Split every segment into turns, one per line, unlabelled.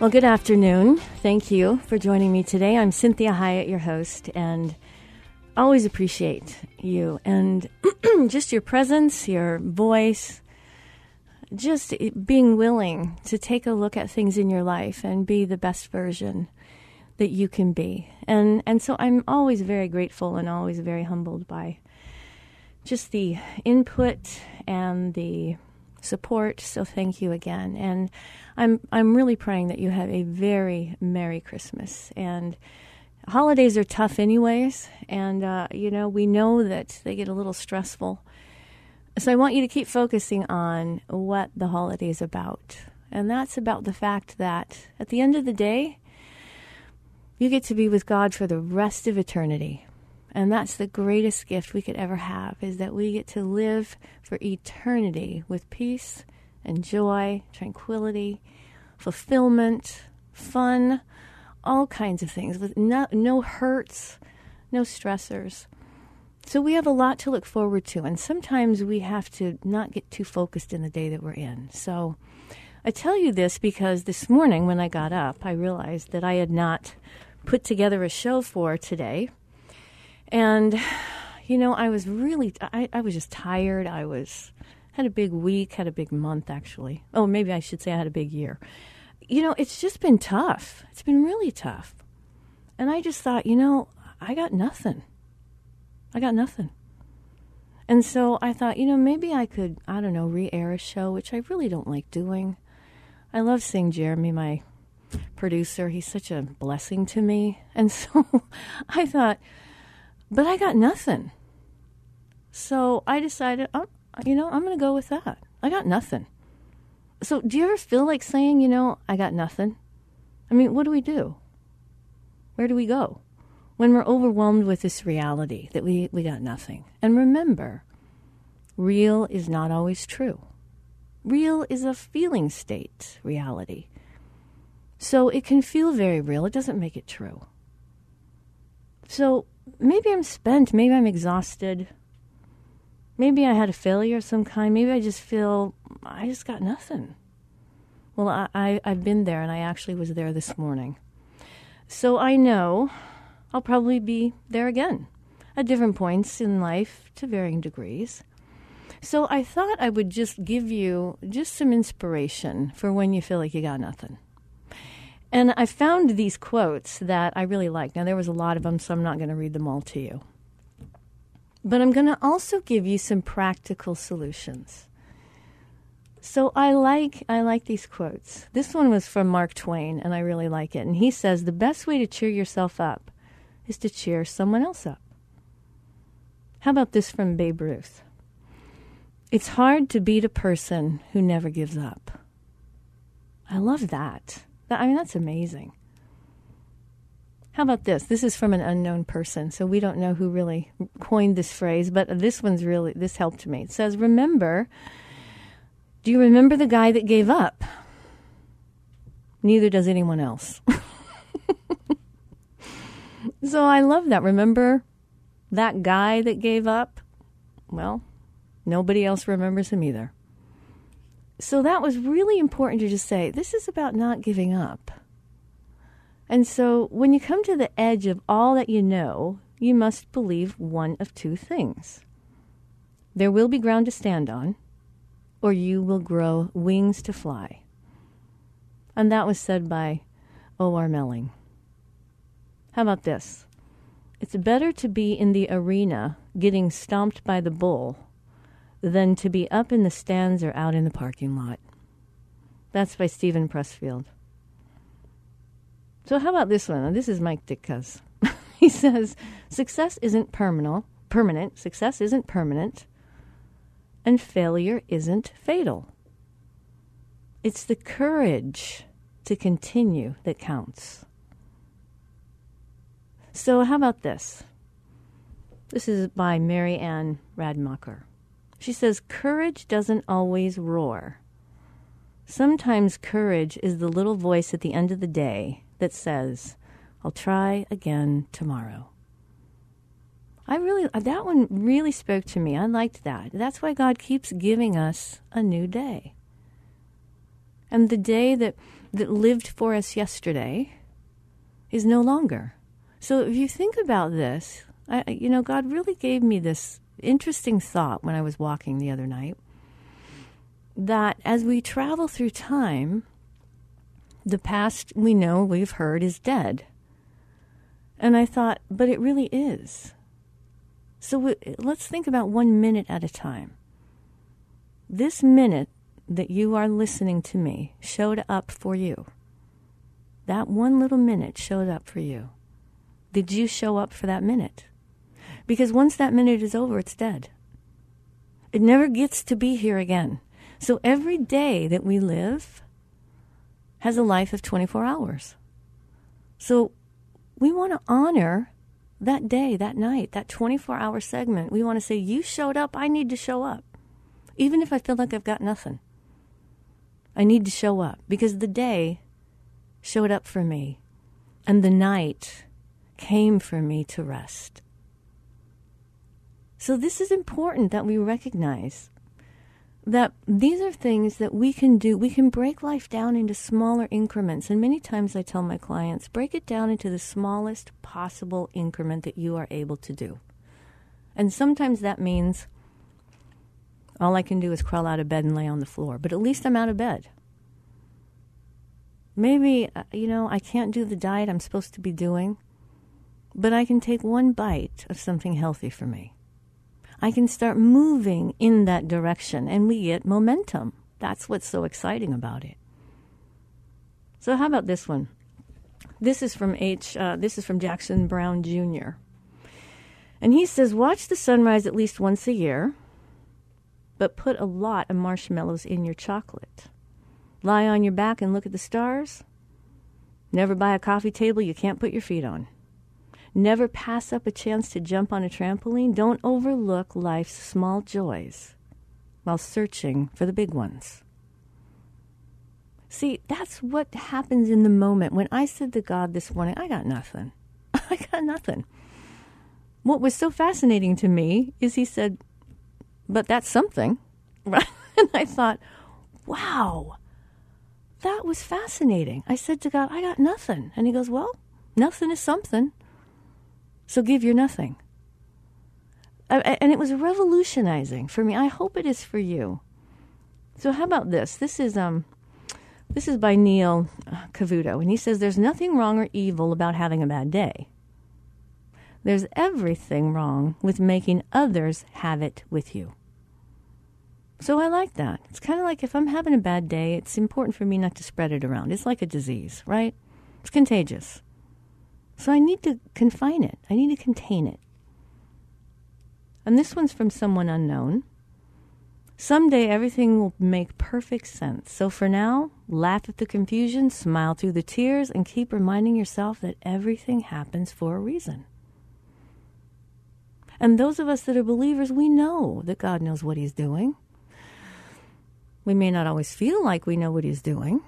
Well, good afternoon. Thank you for joining me today. I'm Cinthia Hiett, your host, and always appreciate you and just your presence, your voice, just being willing to take a look at things in your life and be the best version that you can be. And and so I'm always very grateful and always very humbled by just the input and the support. So thank you again. And I'm I'm really praying that you have a very merry Christmas. And holidays are tough anyways. And uh, you know we know that they get a little stressful. So i want you to keep focusing on what the holiday is about. And that's about the fact that at the end of the day you get to be with god for the rest of eternity. And that's the greatest gift we could ever have is that we get to live for eternity with peace and joy, tranquility, fulfillment, fun, all kinds of things with no, no hurts, no stressors. So we have a lot to look forward to, and sometimes we have to not get too focused in the day that we're in. So I tell you this because this morning when I got up, I realized that I had not put together a show for today and, you know, I was really, I, I was just tired. I was, had a big week, had a big month actually. Oh, maybe I should say I had a big year. You know, it's just been tough. It's been really tough. And I just thought, you know, I got nothing. I got nothing. And so I thought, you know, maybe I could, I don't know, re air a show, which I really don't like doing. I love seeing Jeremy, my producer. He's such a blessing to me. And so I thought, but I got nothing. So I decided, oh, you know, I'm going to go with that. I got nothing. So do you ever feel like saying, you know, I got nothing? I mean, what do we do? Where do we go? When we're overwhelmed with this reality that we, we got nothing. And remember, real is not always true. Real is a feeling state reality. So it can feel very real. It doesn't make it true. So maybe I'm spent. Maybe I'm exhausted. Maybe I had a failure of some kind. Maybe I just feel I just got nothing. Well, I, I, I've been there, and I actually was there this morning. So I know I'll probably be there again at different points in life to varying degrees. So I thought I would just give you just some inspiration for when you feel like you got nothing. And I found these quotes that I really like. Now, there was a lot of them, so I'm not going to read them all to you. But I'm going to also give you some practical solutions So I like I like these quotes. This one was from Mark Twain and I really like it. And he says the best way to cheer yourself up is to cheer someone else up. How about this from Babe Ruth? It's hard to beat a person who never gives up. I love that. I mean that's amazing. How about this? This is from an unknown person, so we don't know who really coined this phrase, but this one's really this helped me. It says, "Remember do you remember the guy that gave up? Neither does anyone else. so I love that. Remember that guy that gave up? Well, nobody else remembers him either. So that was really important to just say this is about not giving up. And so when you come to the edge of all that you know, you must believe one of two things there will be ground to stand on or you will grow wings to fly. And that was said by O.R. Melling. How about this? It's better to be in the arena getting stomped by the bull than to be up in the stands or out in the parking lot. That's by Steven Pressfield. So how about this one? This is Mike Ditka's. he says, "Success isn't permanent. Permanent. Success isn't permanent and failure isn't fatal. It's the courage to continue that counts. So, how about this? This is by Mary Anne Radmacher. She says, Courage doesn't always roar. Sometimes courage is the little voice at the end of the day that says, I'll try again tomorrow. I really, uh, that one really spoke to me. I liked that. That's why God keeps giving us a new day. And the day that, that lived for us yesterday is no longer. So if you think about this, I, you know, God really gave me this interesting thought when I was walking the other night that as we travel through time, the past we know, we've heard, is dead. And I thought, but it really is. So let's think about one minute at a time. This minute that you are listening to me showed up for you. That one little minute showed up for you. Did you show up for that minute? Because once that minute is over, it's dead. It never gets to be here again. So every day that we live has a life of 24 hours. So we want to honor that day, that night, that 24 hour segment, we want to say, You showed up, I need to show up. Even if I feel like I've got nothing, I need to show up because the day showed up for me and the night came for me to rest. So, this is important that we recognize that these are things that we can do. We can break life down into smaller increments. And many times I tell my clients, break it down into the smallest possible increment that you are able to do. And sometimes that means all I can do is crawl out of bed and lay on the floor, but at least I'm out of bed. Maybe, uh, you know, I can't do the diet I'm supposed to be doing, but I can take one bite of something healthy for me. I can start moving in that direction and we get momentum. That's what's so exciting about it. So, how about this one? This is from H. Uh, this is from Jackson Brown Jr. And he says, "Watch the sunrise at least once a year, but put a lot of marshmallows in your chocolate. Lie on your back and look at the stars. Never buy a coffee table you can't put your feet on." Never pass up a chance to jump on a trampoline. Don't overlook life's small joys while searching for the big ones. See, that's what happens in the moment. When I said to God this morning, I got nothing. I got nothing. What was so fascinating to me is he said, but that's something. And I thought, wow, that was fascinating. I said to God, I got nothing. And he goes, well, nothing is something. So give your nothing. and it was revolutionizing for me. I hope it is for you. So how about this? This is um this is by Neil Cavuto and he says there's nothing wrong or evil about having a bad day. There's everything wrong with making others have it with you. So I like that. It's kind of like if I'm having a bad day, it's important for me not to spread it around. It's like a disease, right? It's contagious. So I need to confine it, I need to contain it. And this one's from someone unknown. Someday everything will make perfect sense. So for now, laugh at the confusion, smile through the tears, and keep reminding yourself that everything happens for a reason. And those of us that are believers, we know that God knows what He's doing. We may not always feel like we know what He's doing.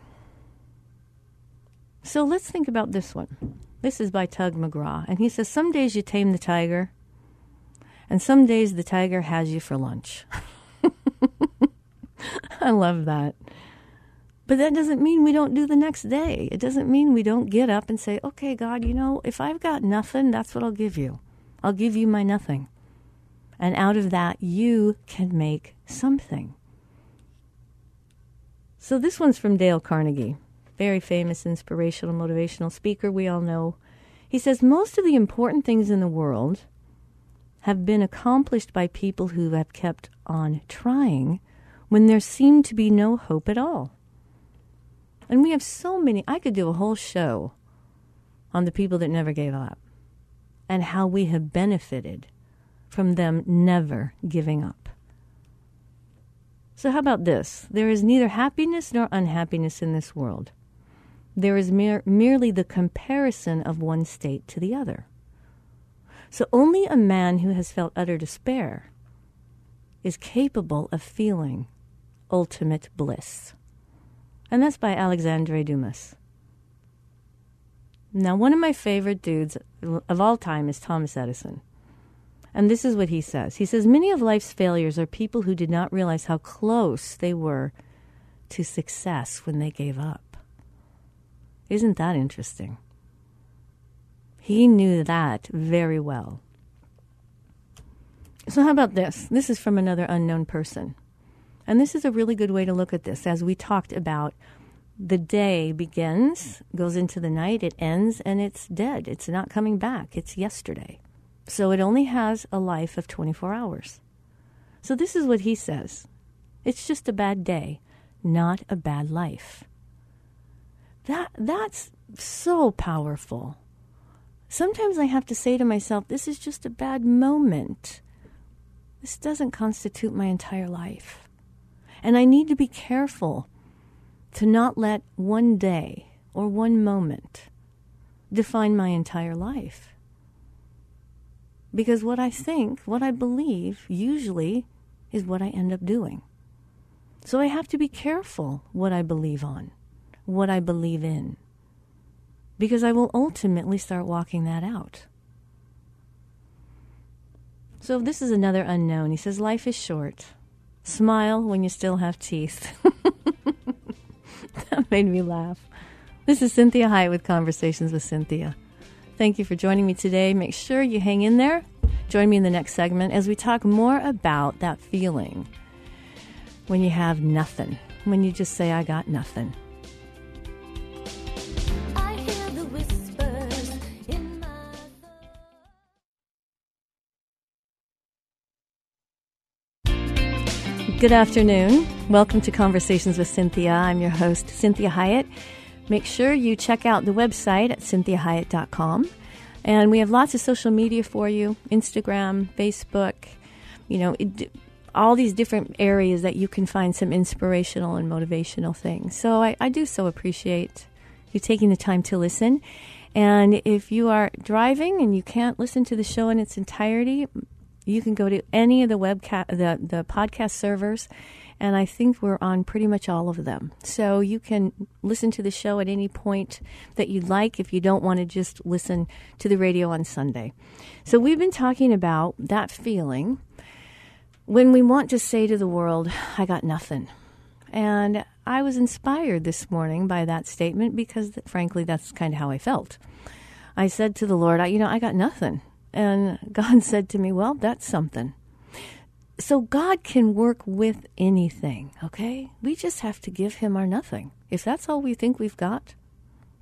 So let's think about this one. This is by Tug McGraw. And he says, Some days you tame the tiger, and some days the tiger has you for lunch. I love that. But that doesn't mean we don't do the next day. It doesn't mean we don't get up and say, okay, God, you know, if I've got nothing, that's what I'll give you. I'll give you my nothing. And out of that, you can make something. So this one's from Dale Carnegie, very famous inspirational, motivational speaker we all know. He says, Most of the important things in the world have been accomplished by people who have kept on trying when there seemed to be no hope at all. And we have so many, I could do a whole show on the people that never gave up and how we have benefited from them never giving up. So, how about this? There is neither happiness nor unhappiness in this world. There is mere, merely the comparison of one state to the other. So, only a man who has felt utter despair is capable of feeling ultimate bliss. And that's by Alexandre Dumas. Now, one of my favorite dudes of all time is Thomas Edison. And this is what he says He says, Many of life's failures are people who did not realize how close they were to success when they gave up. Isn't that interesting? He knew that very well. So, how about this? This is from another unknown person. And this is a really good way to look at this. As we talked about, the day begins, goes into the night, it ends, and it's dead. It's not coming back. It's yesterday. So it only has a life of 24 hours. So this is what he says it's just a bad day, not a bad life. That, that's so powerful. Sometimes I have to say to myself, this is just a bad moment. This doesn't constitute my entire life. And I need to be careful to not let one day or one moment define my entire life. Because what I think, what I believe, usually is what I end up doing. So I have to be careful what I believe on, what I believe in, because I will ultimately start walking that out. So this is another unknown. He says, Life is short. Smile when you still have teeth. that made me laugh. This is Cinthia Hiett with Conversations with Cinthia. Thank you for joining me today. Make sure you hang in there. Join me in the next segment as we talk more about that feeling when you have nothing, when you just say, I got nothing. Good afternoon. Welcome to Conversations with Cinthia. I'm your host, Cinthia Hiett. Make sure you check out the website at cinthiahiett.com. And we have lots of social media for you Instagram, Facebook, you know, it, all these different areas that you can find some inspirational and motivational things. So I, I do so appreciate you taking the time to listen. And if you are driving and you can't listen to the show in its entirety, you can go to any of the webcast, the the podcast servers, and I think we're on pretty much all of them. So you can listen to the show at any point that you'd like if you don't want to just listen to the radio on Sunday. So we've been talking about that feeling when we want to say to the world, "I got nothing," and I was inspired this morning by that statement because, frankly, that's kind of how I felt. I said to the Lord, "You know, I got nothing." And God said to me, Well, that's something. So God can work with anything, okay? We just have to give Him our nothing. If that's all we think we've got,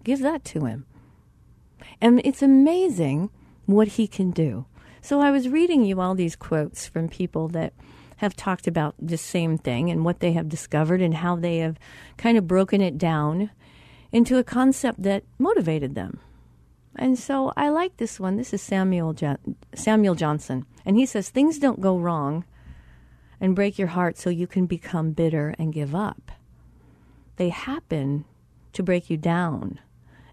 give that to Him. And it's amazing what He can do. So I was reading you all these quotes from people that have talked about the same thing and what they have discovered and how they have kind of broken it down into a concept that motivated them. And so I like this one. This is Samuel jo- Samuel Johnson, and he says things don't go wrong and break your heart so you can become bitter and give up. They happen to break you down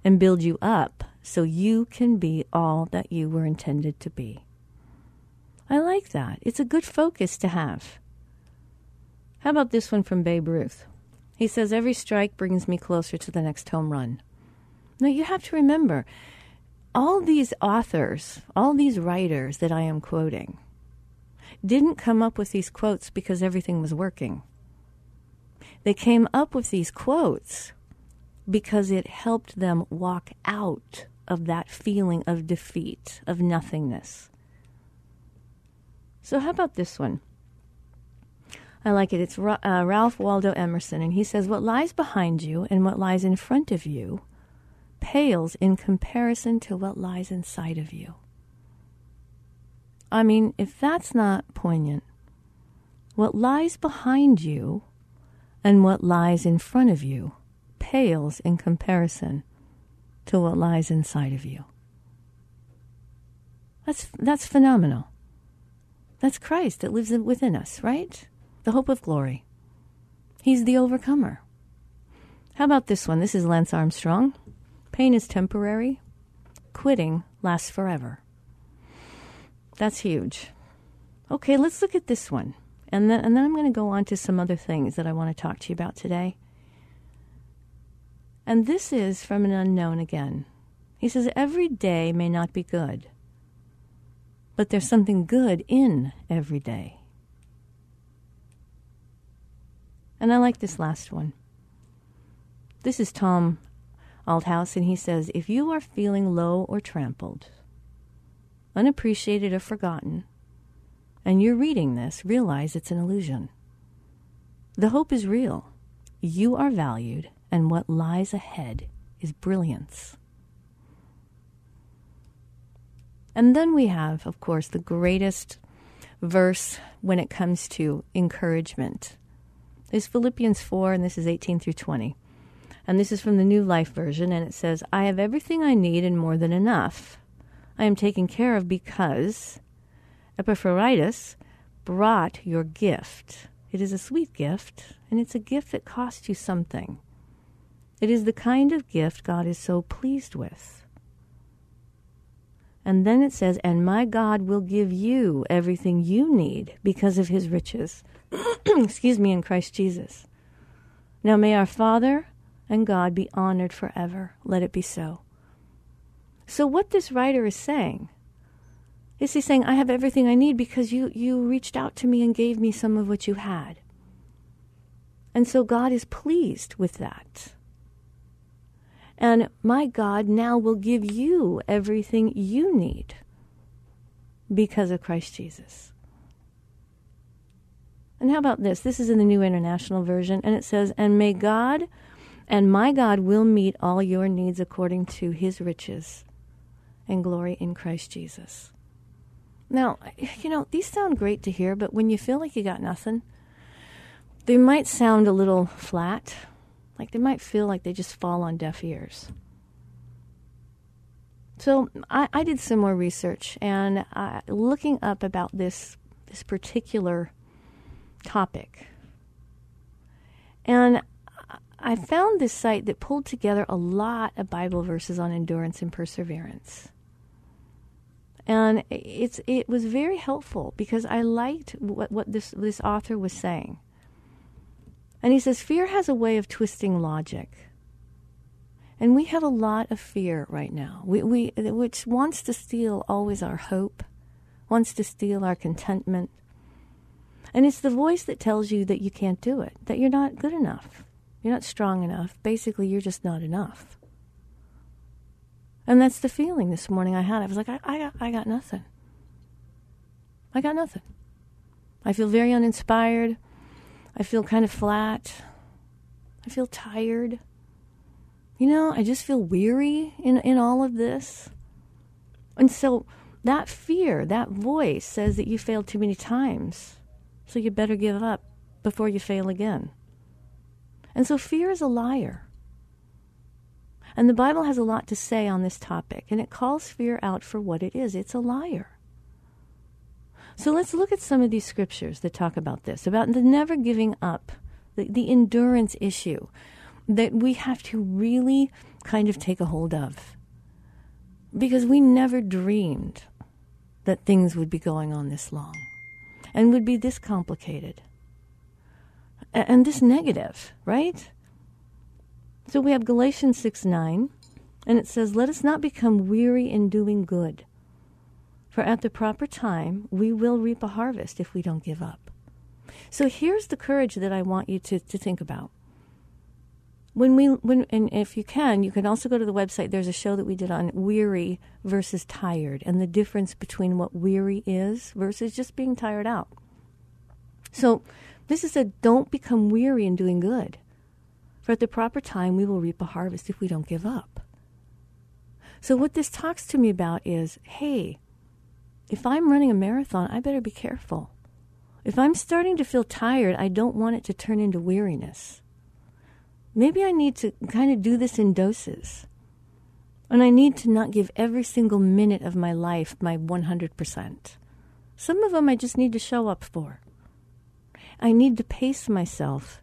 and build you up so you can be all that you were intended to be. I like that. It's a good focus to have. How about this one from Babe Ruth? He says, Every strike brings me closer to the next home run. Now, you have to remember, all these authors, all these writers that I am quoting, didn't come up with these quotes because everything was working. They came up with these quotes because it helped them walk out of that feeling of defeat, of nothingness. So, how about this one? I like it. It's uh, Ralph Waldo Emerson, and he says, What lies behind you and what lies in front of you pales in comparison to what lies inside of you. I mean, if that's not poignant, what lies behind you and what lies in front of you pales in comparison to what lies inside of you. That's, that's phenomenal. That's Christ that lives within us, right? The hope of glory. He's the overcomer. How about this one? This is Lance Armstrong. Pain is temporary, quitting lasts forever. That's huge. Okay, let's look at this one. And then, and then I'm going to go on to some other things that I want to talk to you about today. And this is from an unknown again. He says, Every day may not be good, but there's something good in every day. And I like this last one. This is Tom Althouse, and he says, If you are feeling low or trampled, unappreciated or forgotten, and you're reading this, realize it's an illusion. The hope is real. You are valued and what lies ahead is brilliance. And then we have, of course, the greatest verse when it comes to encouragement. Is Philippians 4, and this is 18 through 20. And this is from the New Life Version, and it says, I have everything I need and more than enough. I am taken care of because Epaphroditus brought your gift. It is a sweet gift, and it's a gift that costs you something. It is the kind of gift God is so pleased with. And then it says, And my God will give you everything you need because of his riches. Excuse me, in Christ Jesus. Now may our Father and God be honored forever. Let it be so. So, what this writer is saying is he's saying, I have everything I need because you, you reached out to me and gave me some of what you had. And so God is pleased with that. And my God now will give you everything you need because of Christ Jesus. And how about this? This is in the New International Version, and it says, And may God and my God will meet all your needs according to his riches and glory in Christ Jesus. Now, you know, these sound great to hear, but when you feel like you got nothing, they might sound a little flat like they might feel like they just fall on deaf ears. So I, I did some more research and looking up about this this particular topic, and I found this site that pulled together a lot of Bible verses on endurance and perseverance. And it's it was very helpful because I liked what, what this this author was saying. And he says, fear has a way of twisting logic. And we have a lot of fear right now, we, we, which wants to steal always our hope, wants to steal our contentment. And it's the voice that tells you that you can't do it, that you're not good enough, you're not strong enough. Basically, you're just not enough. And that's the feeling this morning I had. I was like, I, I, got, I got nothing. I got nothing. I feel very uninspired. I feel kind of flat. I feel tired. You know, I just feel weary in, in all of this. And so that fear, that voice says that you failed too many times. So you better give up before you fail again. And so fear is a liar. And the Bible has a lot to say on this topic, and it calls fear out for what it is it's a liar. So let's look at some of these scriptures that talk about this, about the never giving up, the, the endurance issue that we have to really kind of take a hold of. Because we never dreamed that things would be going on this long and would be this complicated and this negative, right? So we have Galatians 6 9, and it says, Let us not become weary in doing good, for at the proper time we will reap a harvest if we don't give up. So here's the courage that I want you to, to think about. When we, when, and if you can, you can also go to the website. There's a show that we did on weary versus tired and the difference between what weary is versus just being tired out. So this is a don't become weary in doing good. For at the proper time, we will reap a harvest if we don't give up. So, what this talks to me about is hey, if I'm running a marathon, I better be careful. If I'm starting to feel tired, I don't want it to turn into weariness. Maybe I need to kind of do this in doses. And I need to not give every single minute of my life my 100%. Some of them I just need to show up for. I need to pace myself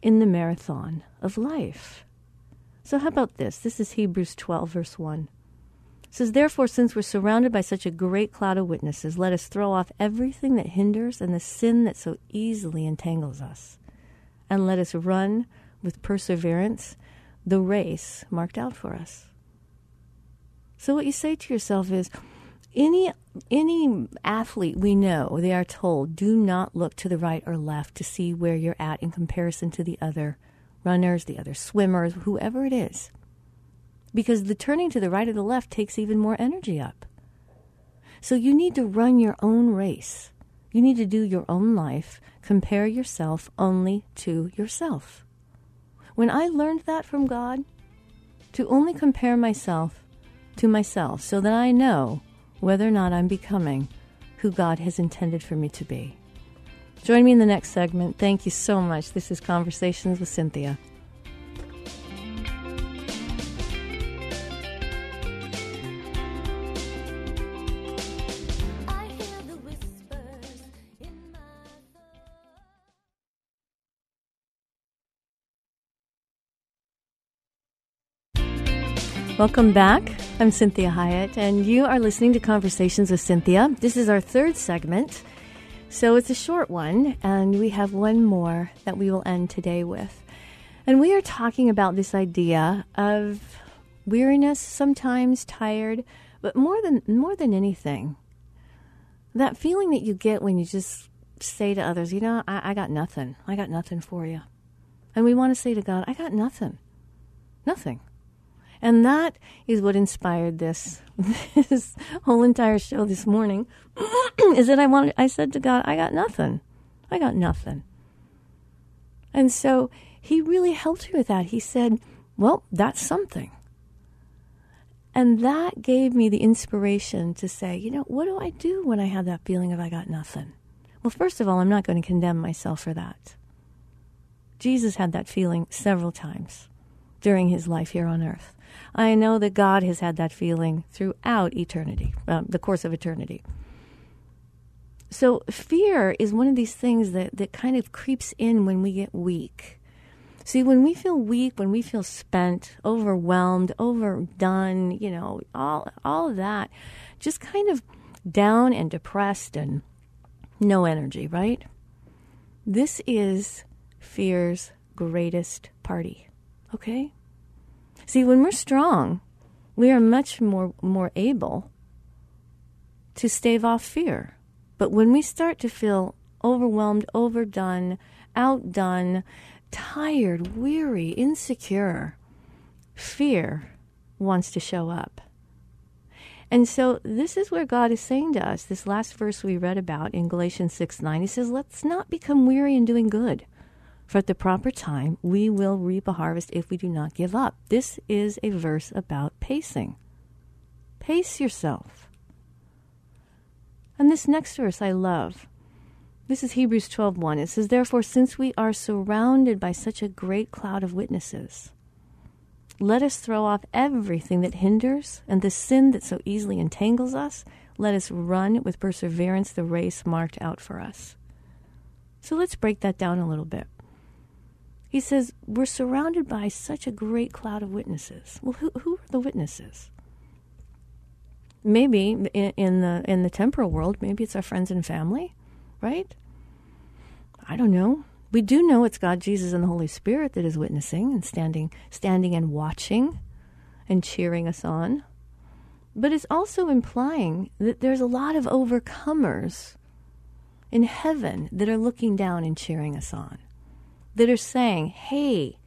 in the marathon of life. So, how about this? This is Hebrews 12, verse 1. It says, Therefore, since we're surrounded by such a great cloud of witnesses, let us throw off everything that hinders and the sin that so easily entangles us. And let us run with perseverance the race marked out for us. So, what you say to yourself is, any any athlete we know, they are told, do not look to the right or left to see where you're at in comparison to the other runners, the other swimmers, whoever it is. Because the turning to the right or the left takes even more energy up. So you need to run your own race. You need to do your own life. Compare yourself only to yourself. When I learned that from God, to only compare myself to myself so that I know whether or not I'm becoming who God has intended for me to be. Join me in the next segment. Thank you so much. This is Conversations with Cinthia. Welcome back. I'm Cinthia Hiett, and you are listening to Conversations with Cinthia. This is our third segment, so it's a short one, and we have one more that we will end today with. And we are talking about this idea of weariness, sometimes tired, but more than more than anything, that feeling that you get when you just say to others, you know, I, I got nothing. I got nothing for you. And we want to say to God, I got nothing. Nothing. And that is what inspired this this whole entire show this morning. is that I wanted I said to God, I got nothing. I got nothing. And so he really helped me with that. He said, Well, that's something. And that gave me the inspiration to say, you know, what do I do when I have that feeling of I got nothing? Well, first of all, I'm not going to condemn myself for that. Jesus had that feeling several times during his life here on earth. I know that God has had that feeling throughout eternity, um, the course of eternity. So, fear is one of these things that, that kind of creeps in when we get weak. See, when we feel weak, when we feel spent, overwhelmed, overdone, you know, all, all of that, just kind of down and depressed and no energy, right? This is fear's greatest party, okay? See, when we're strong, we are much more, more able to stave off fear. But when we start to feel overwhelmed, overdone, outdone, tired, weary, insecure, fear wants to show up. And so this is where God is saying to us, this last verse we read about in Galatians 6 9. He says, Let's not become weary in doing good. For at the proper time, we will reap a harvest if we do not give up. This is a verse about pacing. Pace yourself. And this next verse I love. This is Hebrews 12:1. It says, "Therefore, since we are surrounded by such a great cloud of witnesses, let us throw off everything that hinders and the sin that so easily entangles us. Let us run with perseverance the race marked out for us." So let's break that down a little bit. He says, We're surrounded by such a great cloud of witnesses. Well, who, who are the witnesses? Maybe in, in, the, in the temporal world, maybe it's our friends and family, right? I don't know. We do know it's God, Jesus, and the Holy Spirit that is witnessing and standing, standing and watching and cheering us on. But it's also implying that there's a lot of overcomers in heaven that are looking down and cheering us on, that are saying, hey,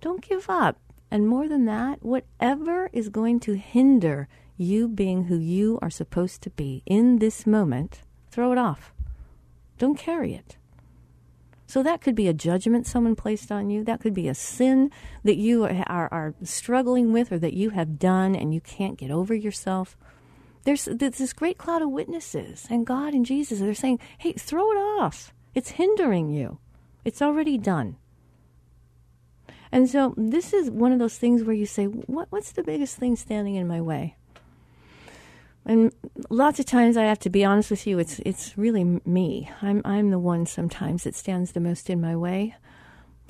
don't give up. And more than that, whatever is going to hinder you being who you are supposed to be in this moment, throw it off. Don't carry it. So that could be a judgment someone placed on you. That could be a sin that you are, are, struggling with or that you have done and you can't get over yourself there's, there's this great cloud of witnesses, and God and Jesus They're saying, hey, throw it off. It's hindering you. It's already done. And so this is one of those things where you say, what, what's the biggest thing standing in my way? And lots of times I have to be honest with you, it's it's really me. I'm I'm the one sometimes that stands the most in my way.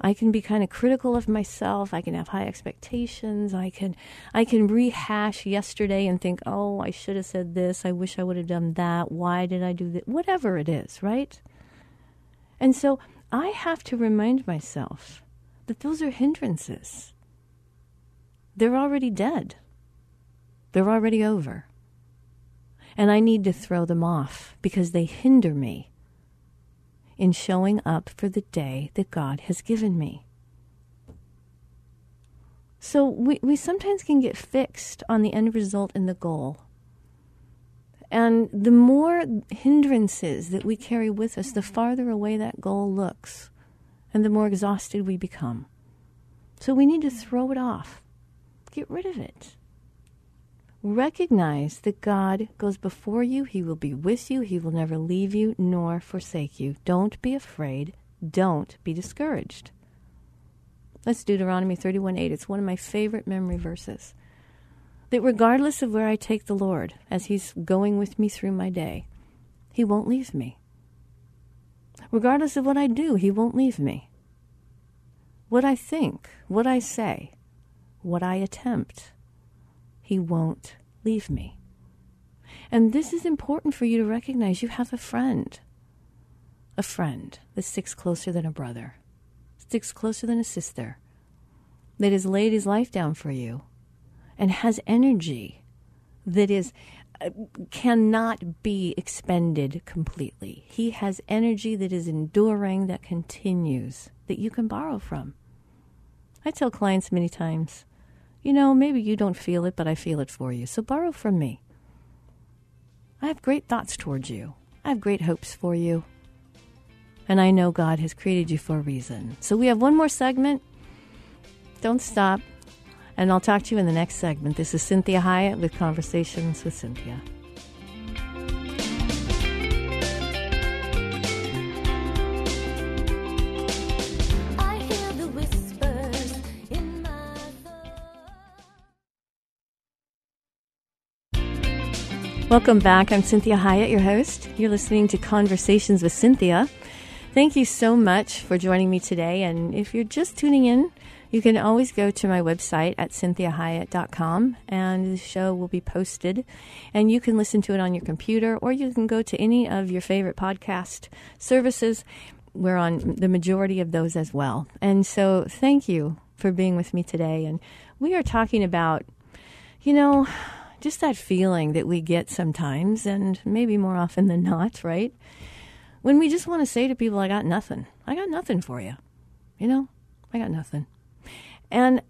I can be kind of critical of myself. I can have high expectations. I can I can rehash yesterday and think, "Oh, I should have said this. I wish I would have done that. Why did I do that?" Whatever it is, right? And so I have to remind myself that those are hindrances. They're already dead. They're already over. And I need to throw them off because they hinder me in showing up for the day that God has given me. So we, we sometimes can get fixed on the end result and the goal. And the more hindrances that we carry with us, the farther away that goal looks, and the more exhausted we become. So we need to throw it off, get rid of it. Recognize that God goes before you. He will be with you. He will never leave you nor forsake you. Don't be afraid. Don't be discouraged. That's Deuteronomy 31 8. It's one of my favorite memory verses. That regardless of where I take the Lord, as He's going with me through my day, He won't leave me. Regardless of what I do, He won't leave me. What I think, what I say, what I attempt, he won't leave me. And this is important for you to recognize. You have a friend, a friend that sticks closer than a brother, sticks closer than a sister, that has laid his life down for you and has energy that is uh, cannot be expended completely. He has energy that is enduring, that continues, that you can borrow from. I tell clients many times you know, maybe you don't feel it, but I feel it for you. So borrow from me. I have great thoughts towards you. I have great hopes for you. And I know God has created you for a reason. So we have one more segment. Don't stop. And I'll talk to you in the next segment. This is Cinthia Hiett with Conversations with Cinthia. Welcome back. I'm Cinthia Hiett, your host. You're listening to Conversations with Cinthia. Thank you so much for joining me today. And if you're just tuning in, you can always go to my website at cinthiahiett.com and the show will be posted. And you can listen to it on your computer or you can go to any of your favorite podcast services. We're on the majority of those as well. And so thank you for being with me today. And we are talking about, you know, just that feeling that we get sometimes, and maybe more often than not, right? When we just want to say to people, I got nothing. I got nothing for you. You know, I got nothing. And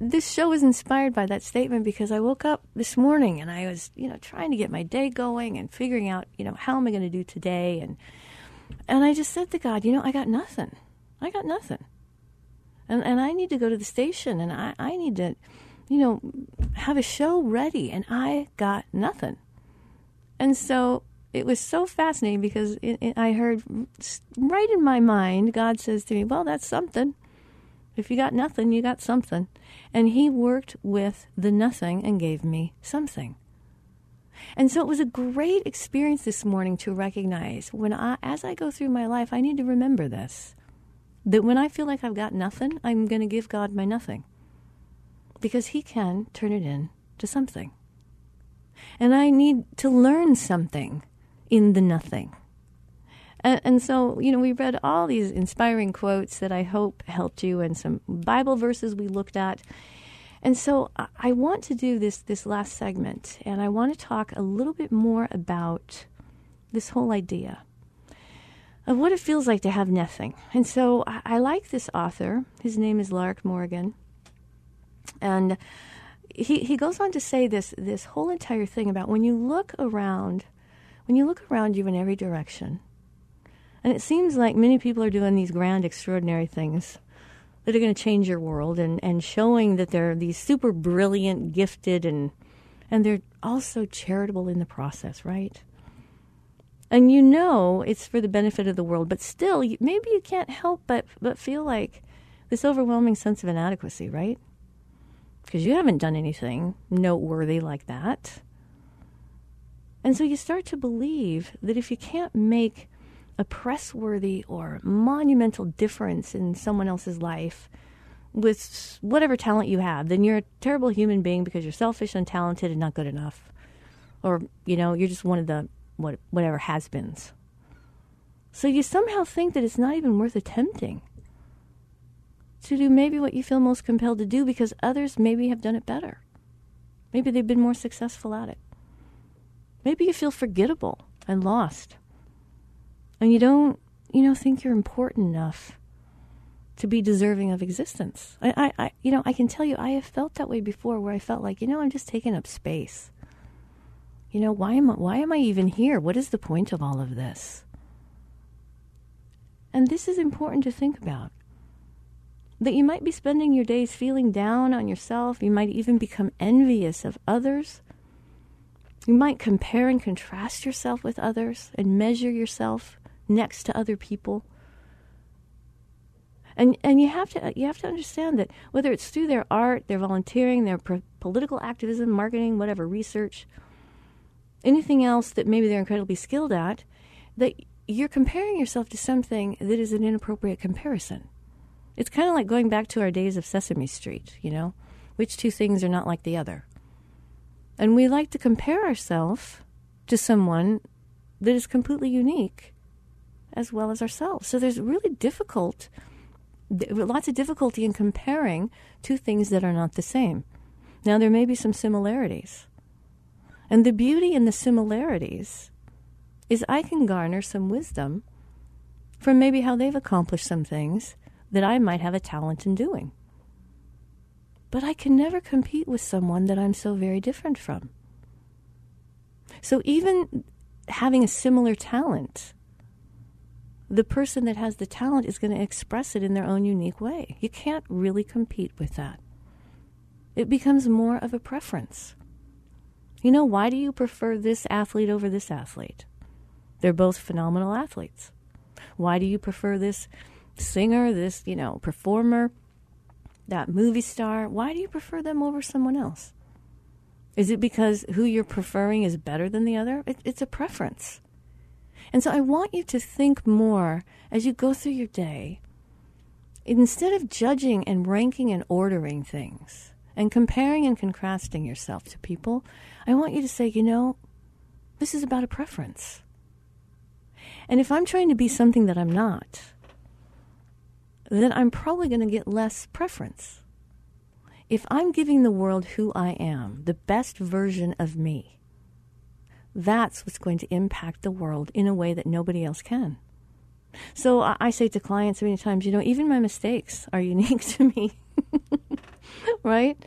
this show was inspired by that statement because I woke up this morning and I was, you know, trying to get my day going and figuring out, you know, how am I going to do today? And and I just said to God, you know, I got nothing. I got nothing. And and I need to go to the station and I, I need to you know, have a show ready, and I got nothing. And so it was so fascinating because it, it, I heard right in my mind, God says to me, Well, that's something. If you got nothing, you got something. And He worked with the nothing and gave me something. And so it was a great experience this morning to recognize when I, as I go through my life, I need to remember this that when I feel like I've got nothing, I'm going to give God my nothing because He can turn it in to something. And I need to learn something in the nothing. And, and, so, you know, we read all these inspiring quotes that I hope helped you and some Bible verses we looked at. And so I want to do this this last segment and I want to talk a little bit more about this whole idea of what it feels like to have nothing. And so I, I like this author. His name is Lark Morgan. And he, he goes on to say this this whole entire thing about when you look around when you look around you in every direction, and it seems like many people are doing these grand, extraordinary things that are going to change your world and, and showing that they're these super brilliant, gifted, and and they're also charitable in the process, right? And you know it's for the benefit of the world, but still, maybe you can't help but but feel like this overwhelming sense of inadequacy, right? Because you haven't done anything noteworthy like that. And so you start to believe that if you can't make a press worthy or monumental difference in someone else's life with whatever talent you have, then you're a terrible human being because you're selfish, untalented, and not good enough. Or, you know, you're just one of the what, whatever has beens. So you somehow think that it's not even worth attempting to do maybe what you feel most compelled to do because others maybe have done it better. Maybe they've been more successful at it. Maybe you feel forgettable and lost. And you don't, you know, think you're important enough to be deserving of existence. I, I, I, you know, I can tell you, I have felt that way before, where I felt like, you know, I'm just taking up space. You know, why am I, why am I even here? What is the point of all of this? And this is important to think about. That you might be spending your days feeling down on yourself. You might even become envious of others you might compare and contrast yourself with others and measure yourself next to other people. And and you have to you have to understand that whether it's through their art, their volunteering, their pro- political activism, marketing, whatever, research, anything else that maybe they're incredibly skilled at, that you're comparing yourself to something that is an inappropriate comparison. It's kind of like going back to our days of Sesame Street, you know? Which two things are not like the other? And we like to compare ourselves to someone that is completely unique as well as ourselves. So there's really difficult, lots of difficulty in comparing two things that are not the same. Now, there may be some similarities. And the beauty in the similarities is I can garner some wisdom from maybe how they've accomplished some things that I might have a talent in doing. But I can never compete with someone that I'm so very different from. So even having a similar talent, the person that has the talent is going to express it in their own unique way. You can't really compete with that. It becomes more of a preference. You know, why do you prefer this athlete over this athlete? They're both phenomenal athletes. Why do you prefer this singer, this, you know, performer that movie star, why do you prefer them over someone else? Is it because who you're preferring is better than the other? It, it's a preference. And so I want you to think more as you go through your day. Instead of judging and ranking and ordering things and comparing and contrasting yourself to people, I want you to say, you know, this is about a preference. And if I'm trying to be something that I'm not, then I'm probably going to get less preference. If I'm giving the world who I am, the best version of me, that's what's going to impact the world in a way that nobody else can. So I say to clients many times, you know, even my mistakes are unique to me. right?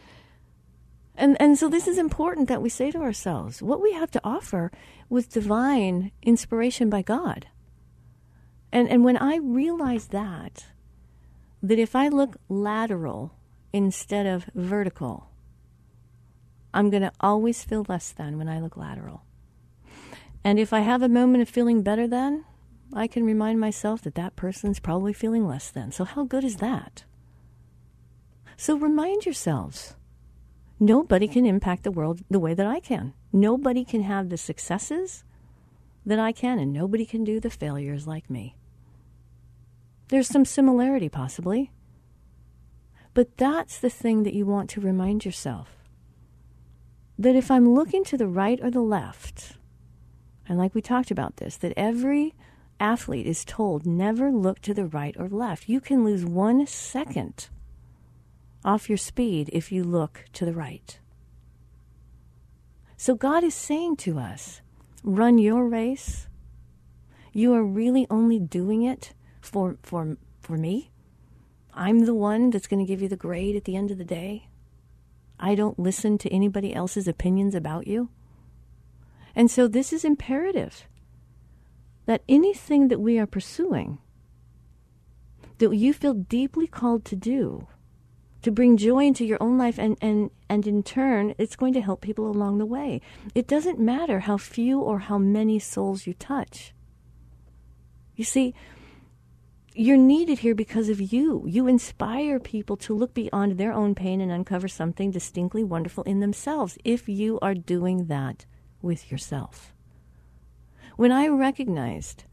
And and so this is important that we say to ourselves, what we have to offer was divine inspiration by God. And and when I realize that, that if I look lateral instead of vertical, I'm going to always feel less than when I look lateral. And if I have a moment of feeling better then, I can remind myself that that person's probably feeling less than. So, how good is that? So, remind yourselves nobody can impact the world the way that I can. Nobody can have the successes that I can, and nobody can do the failures like me. There's some similarity, possibly. But that's the thing that you want to remind yourself. That if I'm looking to the right or the left, and like we talked about this, that every athlete is told never look to the right or left. You can lose one second off your speed if you look to the right. So God is saying to us, run your race. You are really only doing it for for for me. I'm the one that's going to give you the grade at the end of the day. I don't listen to anybody else's opinions about you. And so this is imperative that anything that we are pursuing, that you feel deeply called to do, to bring joy into your own life, and, and, and in turn, it's going to help people along the way. It doesn't matter how few or how many souls you touch. You see, you're needed here because of you. You inspire people to look beyond their own pain and uncover something distinctly wonderful in themselves if you are doing that with yourself. When I recognized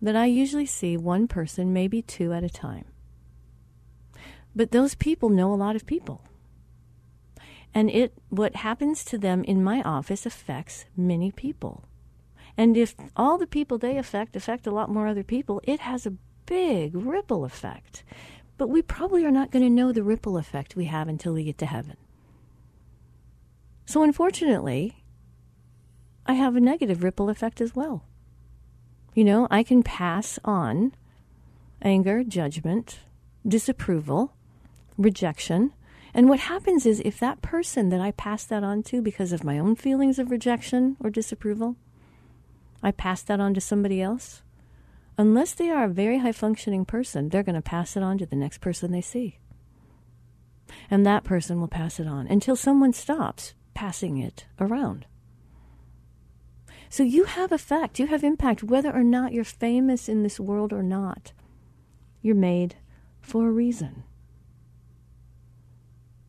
that I usually see one person, maybe two at a time, but those people know a lot of people. And it what happens to them in my office affects many people. And if all the people they affect affect a lot more other people, it has a big ripple effect. But we probably are not going to know the ripple effect we have until we get to heaven. So, unfortunately, I have a negative ripple effect as well. You know, I can pass on anger, judgment, disapproval, rejection. And what happens is if that person that I pass that on to because of my own feelings of rejection or disapproval, I pass that on to somebody else, unless they are a very high functioning person, they're going to pass it on to the next person they see. And that person will pass it on until someone stops passing it around. So you have effect, you have impact, whether or not you're famous in this world or not. You're made for a reason.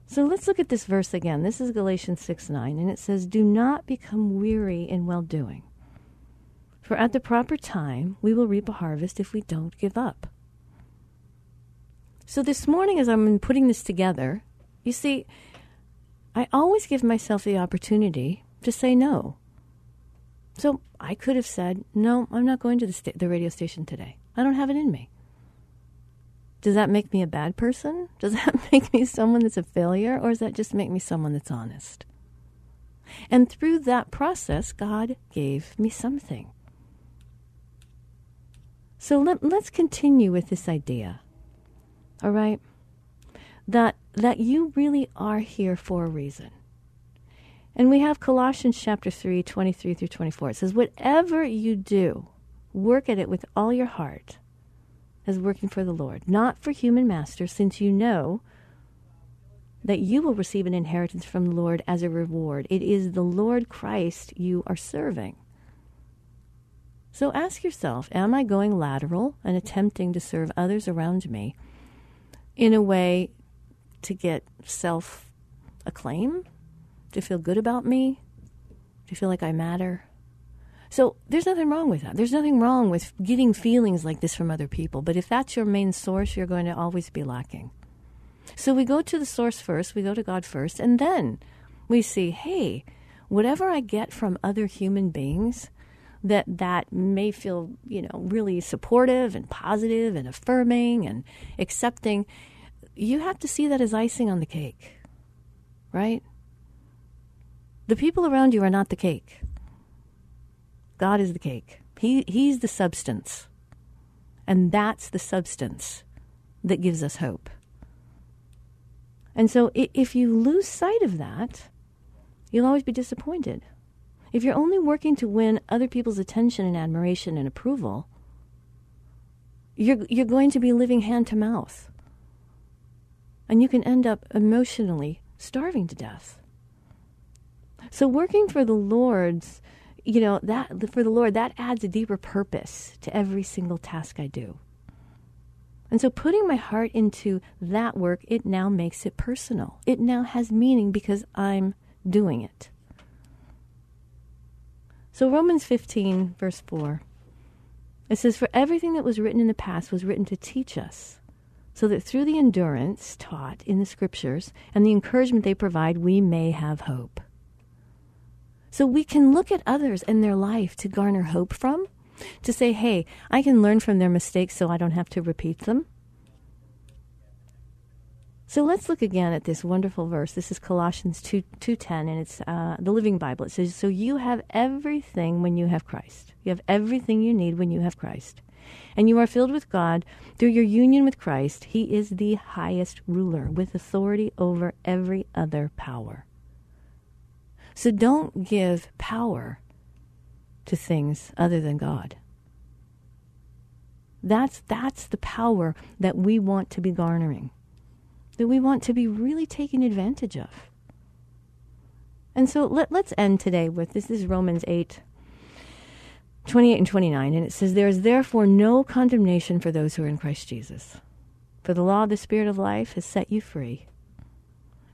So let's look at this verse again. This is Galatians 6 9, and it says, Do not become weary in well doing. For at the proper time, we will reap a harvest if we don't give up. So this morning, as I'm putting this together, you see, I always give myself the opportunity to say no. So I could have said, No, I'm not going to the, the radio station today. I don't have it in me. Does that make me a bad person? Does that make me someone that's a failure? Or does that just make me someone that's honest? And through that process, God gave me something. So let, let's continue with this idea. All right? That that you really are here for a reason. And we have Colossians chapter 3, 23 through 24. It says, Whatever you do, work at it with all your heart as working for the Lord, not for human masters, since you know that you will receive an inheritance from the Lord as a reward. It is the Lord Christ you are serving. So ask yourself Am I going lateral and attempting to serve others around me in a way to get self acclaim, to feel good about me, to feel like I matter? So there's nothing wrong with that. There's nothing wrong with getting feelings like this from other people. But if that's your main source, you're going to always be lacking. So we go to the source first, we go to God first, and then we see, hey, whatever I get from other human beings, that that may feel you know really supportive and positive and affirming and accepting you have to see that as icing on the cake right the people around you are not the cake. God is the cake. He he's the substance. And that's the substance that gives us hope. And so if you lose sight of that you'll always be disappointed. If you're only working to win other people's attention and admiration and approval, you're, you're going to be living hand to mouth. And you can end up emotionally starving to death. So, working for the Lord's, you know, that for the Lord, that adds a deeper purpose to every single task I do. And so putting my heart into that work, it now makes it personal. It now has meaning because I'm doing it. So Romans 15, verse 4, it says, For everything that was written in the past was written to teach us, so that through the endurance taught in the scriptures and the encouragement they provide, we may have hope. So we can look at others and their life to garner hope from, to say, hey, I can learn from their mistakes so I don't have to repeat them. So let's look again at this wonderful verse. This is Colossians 2, 2.10, and it's uh, the Living Bible. It says, So you have everything when you have Christ. You have everything you need when you have Christ. And you are filled with God through your union with Christ. He is the highest ruler with authority over every other power. So don't give power to things other than God. That's, that's the power that we want to be garnering, that we want to be really taking advantage of. And so let, let's end today with this, is Romans 8, 28 and 29, and it says, There is therefore no condemnation for those who are in Christ Jesus. For the law of the Spirit of life has set you free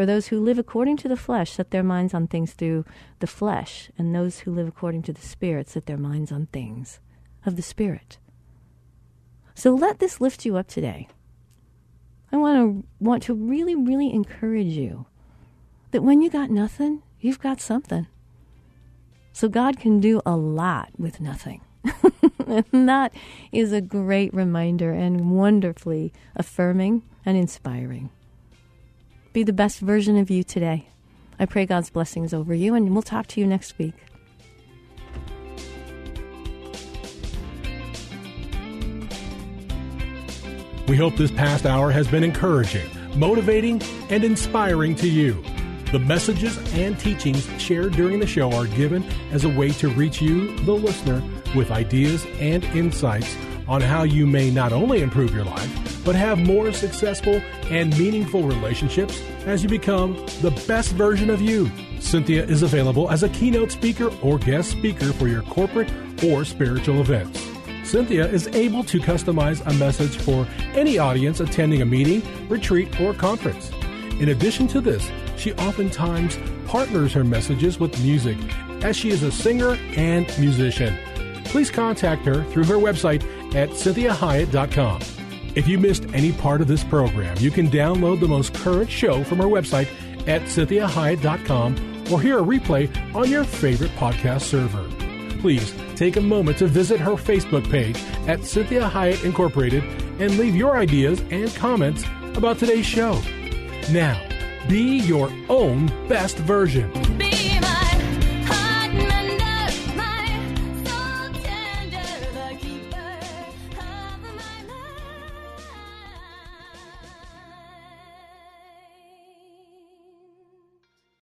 For those who live according to the flesh set their minds on things through the flesh, and those who live according to the Spirit set their minds on things of the Spirit. So let this lift you up today. I want to want to really, really encourage you that when you got nothing, you've got something. So God can do a lot with nothing. and that is a great reminder and wonderfully affirming and inspiring. Be the best version of you today. I pray God's blessings over you, and we'll talk to you next week.
We hope this past hour has been encouraging, motivating, and inspiring to you. The messages and teachings shared during the show are given as a way to reach you, the listener, with ideas and insights on how you may not only improve your life, but have more successful and meaningful relationships as you become the best version of you. Cinthia is available as a keynote speaker or guest speaker for your corporate or spiritual events. Cinthia is able to customize a message for any audience attending a meeting, retreat, or conference. In addition to this, she oftentimes partners her messages with music, as she is a singer and musician. Please contact her through her website at cinthiahiett.com. If you missed any part of this program, you can download the most current show from our website at cinthiahiett.com or hear a replay on your favorite podcast server. Please take a moment to visit her Facebook page at Cinthia Hiett Incorporated and leave your ideas and comments about today's show. Now, be your own best version.